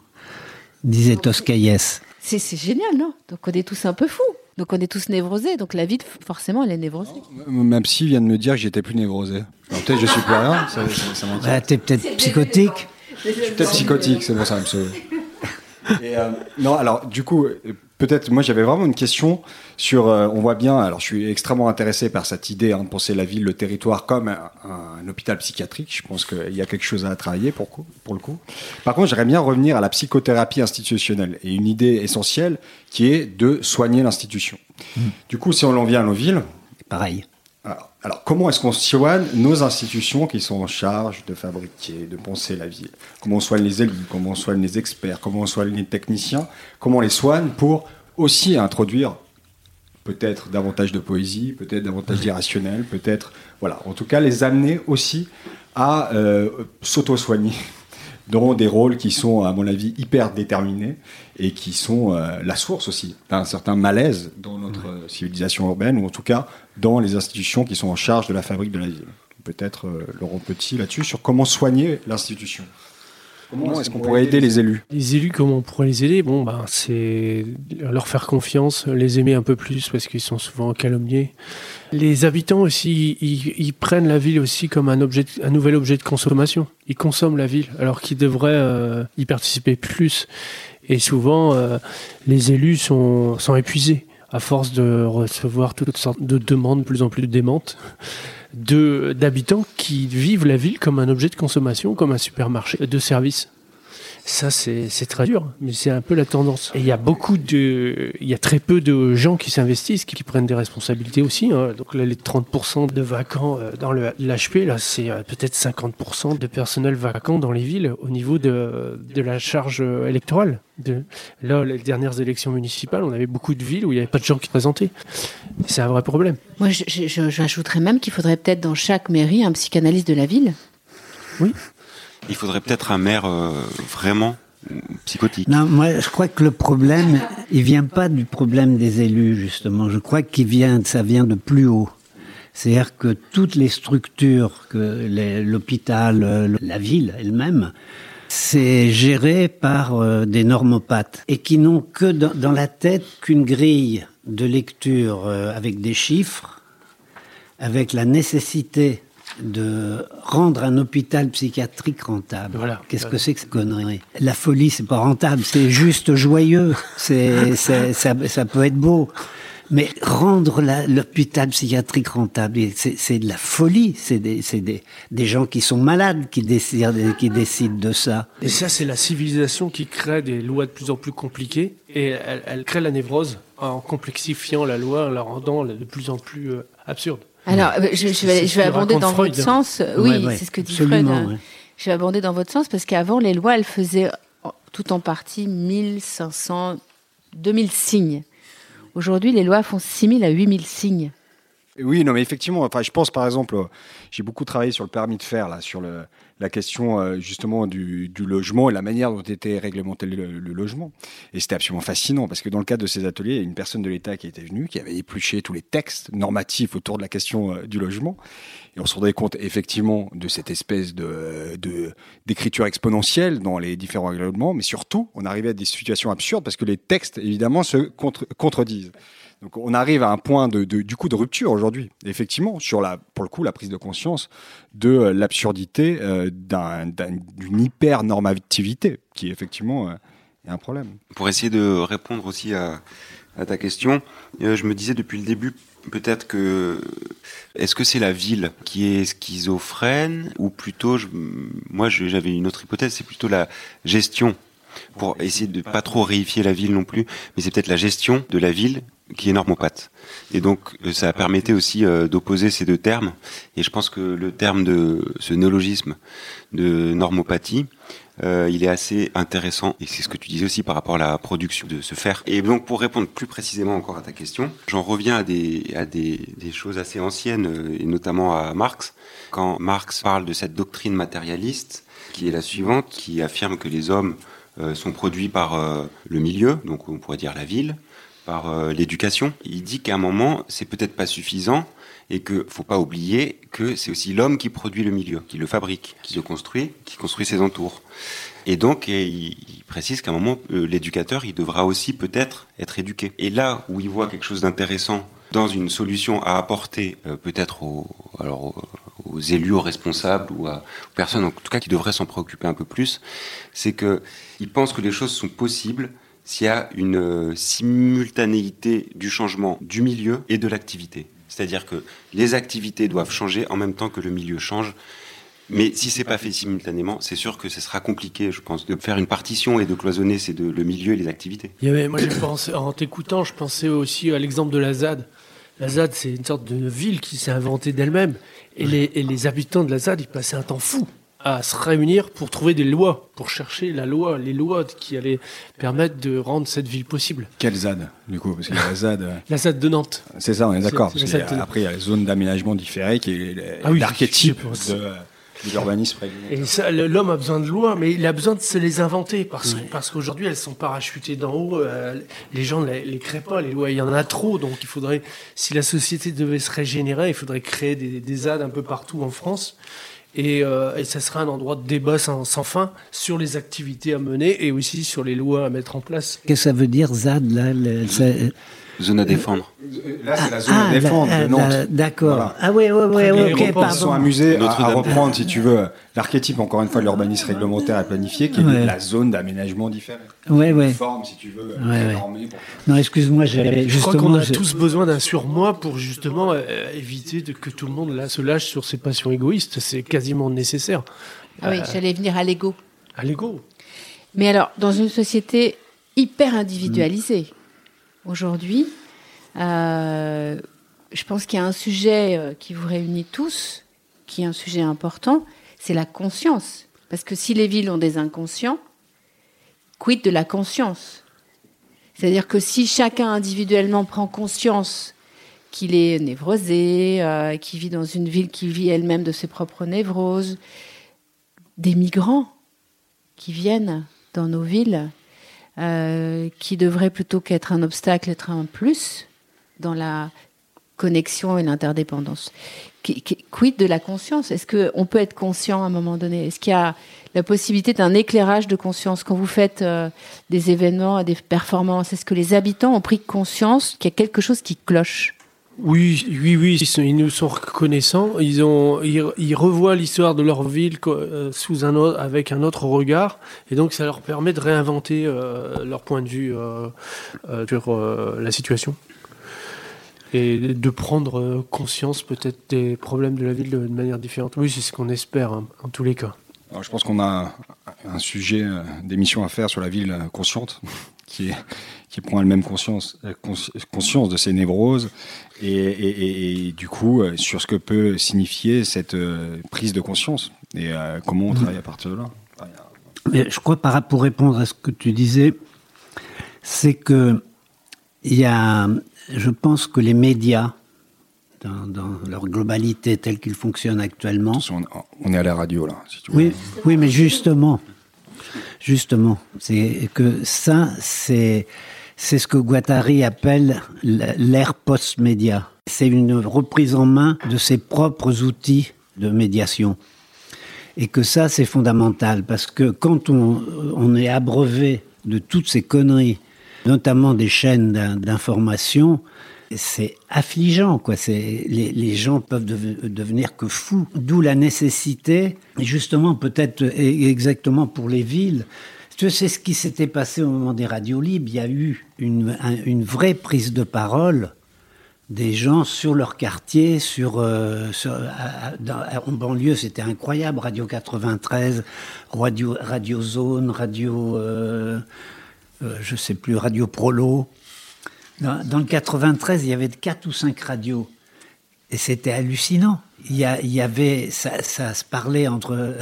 disait Toscaïès. C'est génial, non? Donc on est tous un peu fous. Donc on est tous névrosés. Donc la vie, forcément, elle est névrosée. Ma psy vient de me dire que j'étais plus névrosé. Peut-être je suis plus rien. Ça, ça, bah, T'es peut-être psychotique. Je suis peut-être psychotique, c'est bon, ça me sauve. Euh, non, alors du coup, peut-être, moi j'avais vraiment une question sur, euh, on voit bien, alors je suis extrêmement intéressé par cette idée hein, de penser la ville, le territoire comme un, hôpital psychiatrique. Je pense qu'il y a quelque chose à travailler pour, pour le coup. Par contre, j'aimerais bien revenir à la psychothérapie institutionnelle et une idée essentielle qui est de soigner l'institution. Mmh. Du coup, si on en vient à nos villes, pareil. Alors, comment est-ce qu'on soigne nos institutions qui sont en charge de fabriquer, de penser la ville Comment on soigne les élus? Comment on soigne les experts? Comment on soigne les techniciens? Comment on les soigne pour aussi introduire peut-être davantage de poésie, peut-être davantage d'irrationnel, peut-être, voilà, en tout cas les amener aussi à euh, s'auto-soigner (laughs) dans des rôles qui sont, à mon avis, hyper déterminés et qui sont euh, la source aussi d'un certain malaise dans notre civilisation urbaine, ou en tout cas dans les institutions qui sont en charge de la fabrique de la ville. Peut-être euh, Laurent Petit là-dessus, sur comment soigner l'institution. Comment est-ce qu'on pourrait aider les élus? Les élus, comment on pourrait les aider? Bon, ben, c'est leur faire confiance, les aimer un peu plus parce qu'ils sont souvent calomniés. Les habitants aussi, ils, prennent la ville aussi comme un objet, un nouvel objet de consommation. Ils consomment la ville alors qu'ils devraient euh, y participer plus. Et souvent, euh, les élus sont, épuisés à force de recevoir toutes sortes de demandes de plus en plus démentes d'habitants qui vivent la ville comme un objet de consommation, comme un supermarché de services. Ça, c'est très dur, mais c'est un peu la tendance. Et il y a beaucoup de, il y a très peu de gens qui s'investissent, qui, prennent des responsabilités aussi. Hein. Donc là, les 30% de vacants euh, dans l'HP, là, c'est euh, peut-être 50% de personnel vacant dans les villes au niveau de, de la charge euh, électorale. De, là, les dernières élections municipales, on avait beaucoup de villes où il n'y avait pas de gens qui présentaient. C'est un vrai problème. Moi, j'ajouterais même qu'il faudrait peut-être dans chaque mairie un psychanalyste de la ville. Oui. Il faudrait peut-être un maire euh, vraiment psychotique. Non, moi, je crois que le problème, il vient pas du problème des élus, justement. Je crois qu'il vient, ça vient de plus haut. C'est-à-dire que toutes les structures, que l'hôpital, euh, la ville elle-même, c'est géré par euh, des normopathes et qui n'ont que dans, la tête qu'une grille de lecture avec des chiffres avec la nécessité de rendre un hôpital psychiatrique rentable. Voilà. Qu'est-ce que c'est que cette connerie? La folie, c'est pas rentable, c'est juste joyeux. C'est, (laughs) c'est- ça, ça peut être beau. Mais rendre la- l'hôpital psychiatrique rentable, c'est, c'est de la folie. C'est des, c'est des, des gens qui sont malades qui décident, qui décident de ça. Et ça, c'est la civilisation qui crée des lois de plus en plus compliquées et elle, elle crée la névrose en complexifiant la loi, en la rendant de plus en plus euh, absurde. Alors, euh, je, vais, je vais raconte dans Freud. votre sens. Oui, Ouais, ouais, c'est ce que dit Freud. ouais. Je vais abonder dans votre sens parce qu'avant, les lois, elles faisaient en- tout en partie 1500, 2000 signes. Aujourd'hui, les lois font 6000 à 8000 signes. Oui, non, mais effectivement, enfin, je pense par exemple, euh, j'ai beaucoup travaillé sur le permis de faire, là, sur la question euh, justement du, logement et la manière dont était réglementé le, logement. Et c'était absolument fascinant parce que dans le cadre de ces ateliers, il y a une personne de l'État qui était venue, qui avait épluché tous les textes normatifs autour de la question euh, du logement. Et on se rendait compte effectivement de cette espèce de d'écriture exponentielle dans les différents règlements, mais surtout, on arrivait à des situations absurdes parce que les textes, évidemment, se contre- contredisent. Donc on arrive à un point de, de- du coup de rupture aujourd'hui, effectivement, sur la, pour le coup, la prise de conscience de euh, l'absurdité euh, d'un- d'un- d'une hyper normativité, qui effectivement euh, est un problème. Pour essayer de répondre aussi à, à ta question, euh, je me disais depuis le début peut-être que est-ce que c'est la ville qui est schizophrène ou plutôt, je- moi je- j'avais une autre hypothèse, c'est plutôt la gestion. Pour essayer de pas trop réifier la ville non plus, mais c'est peut-être la gestion de la ville qui est normopathe. Et donc euh, ça permettait aussi euh, d'opposer ces deux termes. Et je pense que le terme de ce néologisme de normopathie, euh, il est assez intéressant. Et c'est ce que tu disais aussi par rapport à la production de ce fer. Et donc pour répondre plus précisément encore à ta question, j'en reviens à des, à des, choses assez anciennes, et notamment à Marx. Quand Marx parle de cette doctrine matérialiste, qui est la suivante, qui affirme que les hommes sont produits par le milieu, donc on pourrait dire la ville, par euh, l'éducation. Il dit qu'à un moment, c'est peut-être pas suffisant et que faut pas oublier que c'est aussi l'homme qui produit le milieu, qui le fabrique, qui le construit, qui construit ses entours. Et donc, il, précise qu'à un moment, euh, l'éducateur, il devra aussi peut-être être éduqué. Et là où il voit quelque chose d'intéressant dans une solution à apporter, euh, peut-être aux élus, aux responsables ou à, aux personnes, en tout cas, qui devraient s'en préoccuper un peu plus, c'est que il pense que les choses sont possibles s'il y a une euh, simultanéité du changement du milieu et de l'activité. C'est-à-dire que les activités doivent changer en même temps que le milieu change. Mais si c'est pas fait simultanément, c'est sûr que ce sera compliqué, je pense, de faire une partition et de cloisonner le milieu et les activités. Il y avait, moi, j'ai pensé, en t'écoutant, je pensais aussi à l'exemple de la ZAD. La ZAD, c'est une sorte de ville qui s'est inventée d'elle-même. Et les, et les habitants de la ZAD, ils passaient un temps fou à se réunir pour trouver des lois, pour chercher la loi, les lois qui allaient permettre de rendre cette ville possible. Quel ZAD, du coup Parce qu'il y a la ZAD, euh, La ZAD de Nantes. c'est ça, on est d'accord. Après, il y a les zones d'aménagement différées, qui est Ah oui, l'archétype de, euh, de l'urbanisme. Et ça, l'homme a besoin de lois, mais il a besoin de se les inventer parce, parce qu'aujourd'hui elles sont parachutées d'en haut. euh, les gens ne les, les créent pas, les lois. Il y en a trop, donc il faudrait, si la société devait se régénérer, il faudrait créer des, des ZAD un peu partout en France. Et, euh, ça serait un endroit de débat sans, fin sur les activités à mener et aussi sur les lois à mettre en place. Qu'est-ce que ça veut dire ZAD là Zone à défendre. Là, c'est la zone Ah, à défendre la- de Nantes. D'accord. Voilà. Ah oui, oui, oui, bien, ok, l'aéroport, Ils sont pardon. amusés à, reprendre, si tu veux, l'archétype, encore une fois, de l'urbanisme réglementaire et planifié, qui est Ouais. la zone d'aménagement différée. Ouais, ouais. Une forme, si tu veux, Ouais, ouais. Non, excuse-moi, j'avais Je crois qu'on justement. a je- tous besoin d'un surmoi pour justement euh, éviter de, que tout le monde là, se lâche sur ses passions égoïstes. C'est quasiment nécessaire. Ah oui, j'allais venir à l'ego. À l'ego. Mais alors, dans une société hyper individualisée, aujourd'hui, euh, je pense qu'il y a un sujet euh, qui vous réunit tous, qui est un sujet important, c'est la conscience. Parce que si les villes ont des inconscients, quid de la conscience? C'est-à-dire que si chacun individuellement prend conscience qu'il est névrosé, euh, qu'il vit dans une ville qui vit elle-même de ses propres névroses, des migrants qui viennent dans nos villes, euh, qui devraient plutôt qu'être un obstacle, être un plus dans la connexion et l'interdépendance. Qui- qui- Quid de la conscience? Est-ce qu'on peut être conscient à un moment donné? Est-ce qu'il y a la possibilité d'un éclairage de conscience quand vous faites euh, des événements, des performances? Est-ce que les habitants ont pris conscience qu'il y a quelque chose qui cloche? Oui, oui, oui, ils, nous sont reconnaissants. Ils, ont, ils, revoient l'histoire de leur ville euh, sous un autre, avec un autre regard. Et donc, ça leur permet de réinventer euh, leur point de vue euh, sur la situation. Et de prendre conscience peut-être des problèmes de la ville de, manière différente. Oui, c'est ce qu'on espère, hein, en tous les cas. Je pense qu'on a un sujet d'émission à faire sur la ville consciente, (laughs) qui est qui prend elle-même conscience, euh, conscience de ses névroses et, du coup euh, sur ce que peut signifier cette euh, prise de conscience et comment on travaille à partir de là. Mais je crois, pour répondre à ce que tu disais, c'est que il y a, je pense que les médias, dans, leur globalité telle qu'ils fonctionnent actuellement. On est à la radio là. Si tu oui, oui, mais justement, justement, c'est que ça, c'est c'est ce que Guattari appelle l'ère post-média. C'est une reprise en main de ses propres outils de médiation. Et que ça, c'est fondamental, parce que quand on, est abreuvé de toutes ces conneries, notamment des chaînes d'information, c'est affligeant, quoi. les, les, gens peuvent devenir que fous. D'où la nécessité, justement peut-être exactement pour les villes, tu sais ce qui s'était passé au moment des radios libres. Il y a eu une, vraie prise de parole des gens sur leur quartier, sur, euh, en banlieue, c'était incroyable. Radio 93, Radio, Zone, Radio, euh, euh, je sais plus, Radio Prolo. Dans, le 93, il y avait quatre ou cinq radios. Et c'était hallucinant. Il y, avait, ça, se parlait entre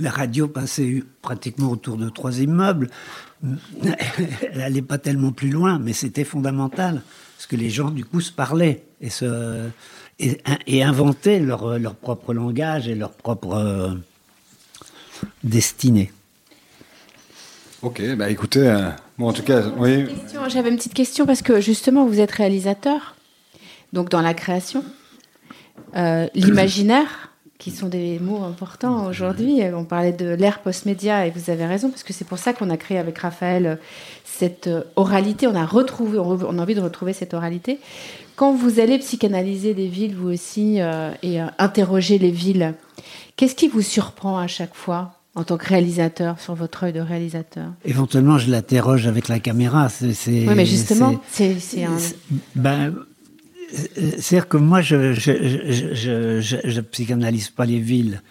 la radio passait pratiquement autour de trois immeubles. Elle n'allait pas tellement plus loin, mais c'était fondamental. Parce que les gens, du coup, se parlaient et, se, et, inventaient leur, leur, propre langage et leur propre euh, destinée. Ok, bah écoutez, euh, en tout cas, oui. J'avais une petite question parce que justement, vous êtes réalisateur, donc dans la création. Euh, l'imaginaire, qui sont des mots importants aujourd'hui. On parlait de l'ère post-média et vous avez raison parce que c'est pour ça qu'on a créé avec Raphaël cette oralité. On a retrouvé, on a envie de retrouver cette oralité. Quand vous allez psychanalyser des villes, vous aussi, euh, et euh, interroger les villes, qu'est-ce qui vous surprend à chaque fois en tant que réalisateur, sur votre œil de réalisateur? Éventuellement, je l'interroge avec la caméra. oui, mais justement, c'est un... Ben, c'est-à-dire que moi, je je, psychanalyse pas les villes.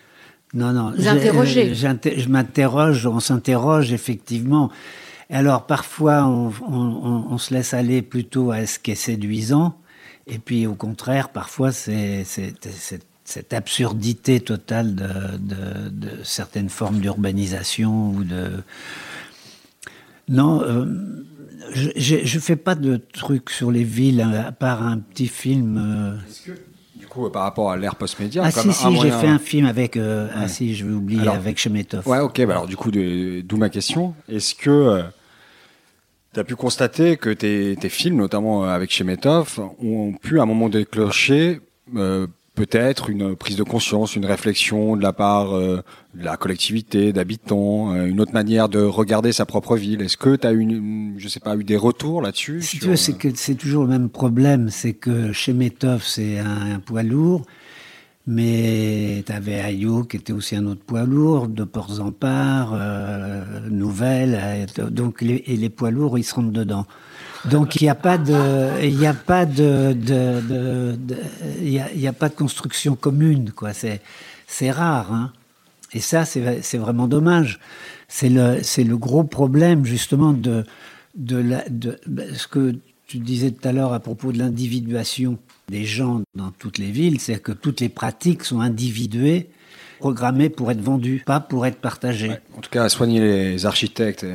Non, non. Vous interrogez. Je m'interroge, on s'interroge effectivement. Alors parfois, on, se laisse aller plutôt à ce qui est séduisant, et puis au contraire, parfois, c'est cette absurdité totale de, de certaines formes d'urbanisation ou de... Non, euh, je ne fais pas de trucs sur les villes, à part un petit film. Euh. du coup, par rapport à l'ère post-média Ah, si, si, j'ai fait un film avec. Euh, ah, si, je vais oublier, avec Chemetov. Ouais, ok, bah alors du coup, d'où ma question. Est-ce que. Euh, tu as pu constater que tes, tes films, notamment avec Chemetov, ont pu à un moment déclencher peut-être une prise de conscience, une réflexion de la part euh, de la collectivité, d'habitants, euh, une autre manière de regarder sa propre ville. Est-ce que tu as eu, je sais pas, eu des retours là-dessus Si tu veux, c'est euh, que c'est toujours le même problème, c'est que chez Metov, c'est un, poids lourd, mais tu avais Ayou qui était aussi un autre poids lourd, de Ports-en-Part, euh, Nouvelle, donc les, et les poids lourds, ils se rentrent dedans. Donc il n'y a pas de, il a pas de, il y a, pas de construction commune, quoi. C'est, c'est rare, hein. Et ça, c'est, vraiment dommage. C'est le, c'est le gros problème justement de, de, la, de ce que tu disais tout à l'heure à propos de l'individuation des gens dans toutes les villes, c'est que toutes les pratiques sont individuées, programmées pour être vendues, pas pour être partagées. En tout cas, à soigner les architectes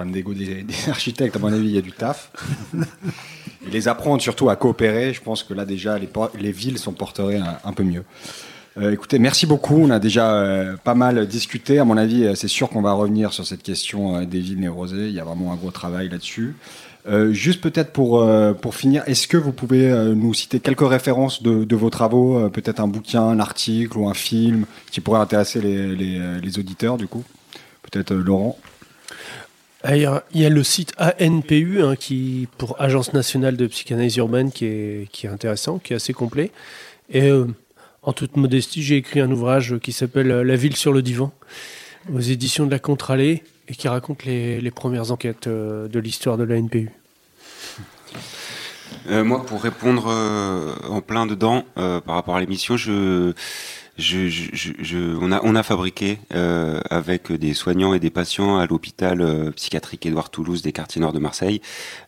problème (laughs) des, architectes, à mon avis, il y a du taf. (laughs) Et les apprendre surtout à coopérer, je pense que là déjà, les, les villes sont porteraient un, peu mieux. Euh, écoutez, merci beaucoup. On a déjà euh, pas mal discuté. À mon avis, euh, c'est sûr qu'on va revenir sur cette question des villes névrosées. Il y a vraiment un gros travail là-dessus. juste peut-être pour, pour finir, est-ce que vous pouvez nous citer quelques références de, vos travaux, peut-être un bouquin, un article ou un film qui pourrait intéresser les auditeurs du coup? Peut-être Laurent? Il y, a, le site ANPU, hein, qui, pour Agence nationale de psychanalyse urbaine, qui est, qui est intéressant, qui est assez complet. Et euh, en toute modestie, j'ai écrit un ouvrage qui s'appelle La ville sur le divan, aux éditions de la Contralée, et qui raconte les, les premières enquêtes euh, de l'histoire de l'ANPU. Euh, moi, pour répondre en plein dedans par rapport à l'émission, je je, on, a, on a fabriqué euh, avec des soignants et des patients à l'hôpital euh, psychiatrique Édouard Toulouse des quartiers nord de Marseille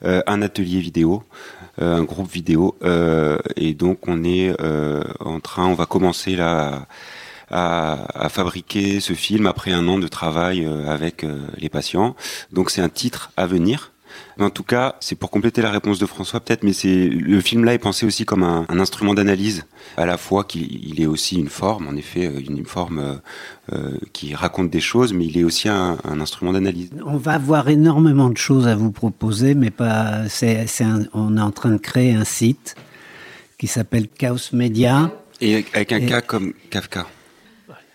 euh, un atelier vidéo, un groupe vidéo, et donc on est en train, on va commencer là à, fabriquer ce film après un an de travail avec les patients. Donc c'est un titre à venir en tout cas, c'est pour compléter la réponse de François peut-être, mais c'est le film là est pensé aussi comme un, instrument d'analyse, à la fois qu'il est aussi une forme, en effet, euh, une, forme euh, euh, qui raconte des choses, mais il est aussi un, instrument d'analyse. On va avoir énormément de choses à vous proposer, mais pas. C'est, on est en train de créer un site qui s'appelle Chaos Media. Et avec un cas comme Kafka.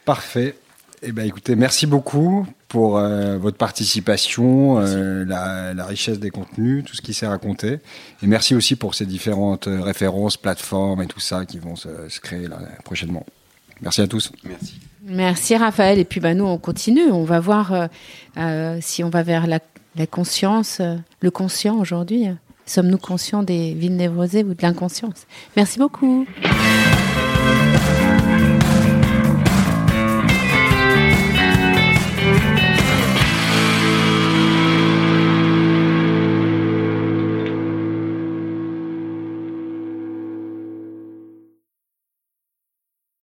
Parfait. Eh ben, écoutez, merci beaucoup pour euh, votre participation, euh, la, richesse des contenus, tout ce qui s'est raconté. Et merci aussi pour ces différentes euh, références, plateformes et tout ça qui vont se, créer prochainement. Merci à tous. Merci. Merci Raphaël. Et puis bah, nous, on continue. On va voir si on va vers la, la conscience, le conscient aujourd'hui. Sommes-nous conscients des villes névrosées ou de l'inconscience? Merci beaucoup.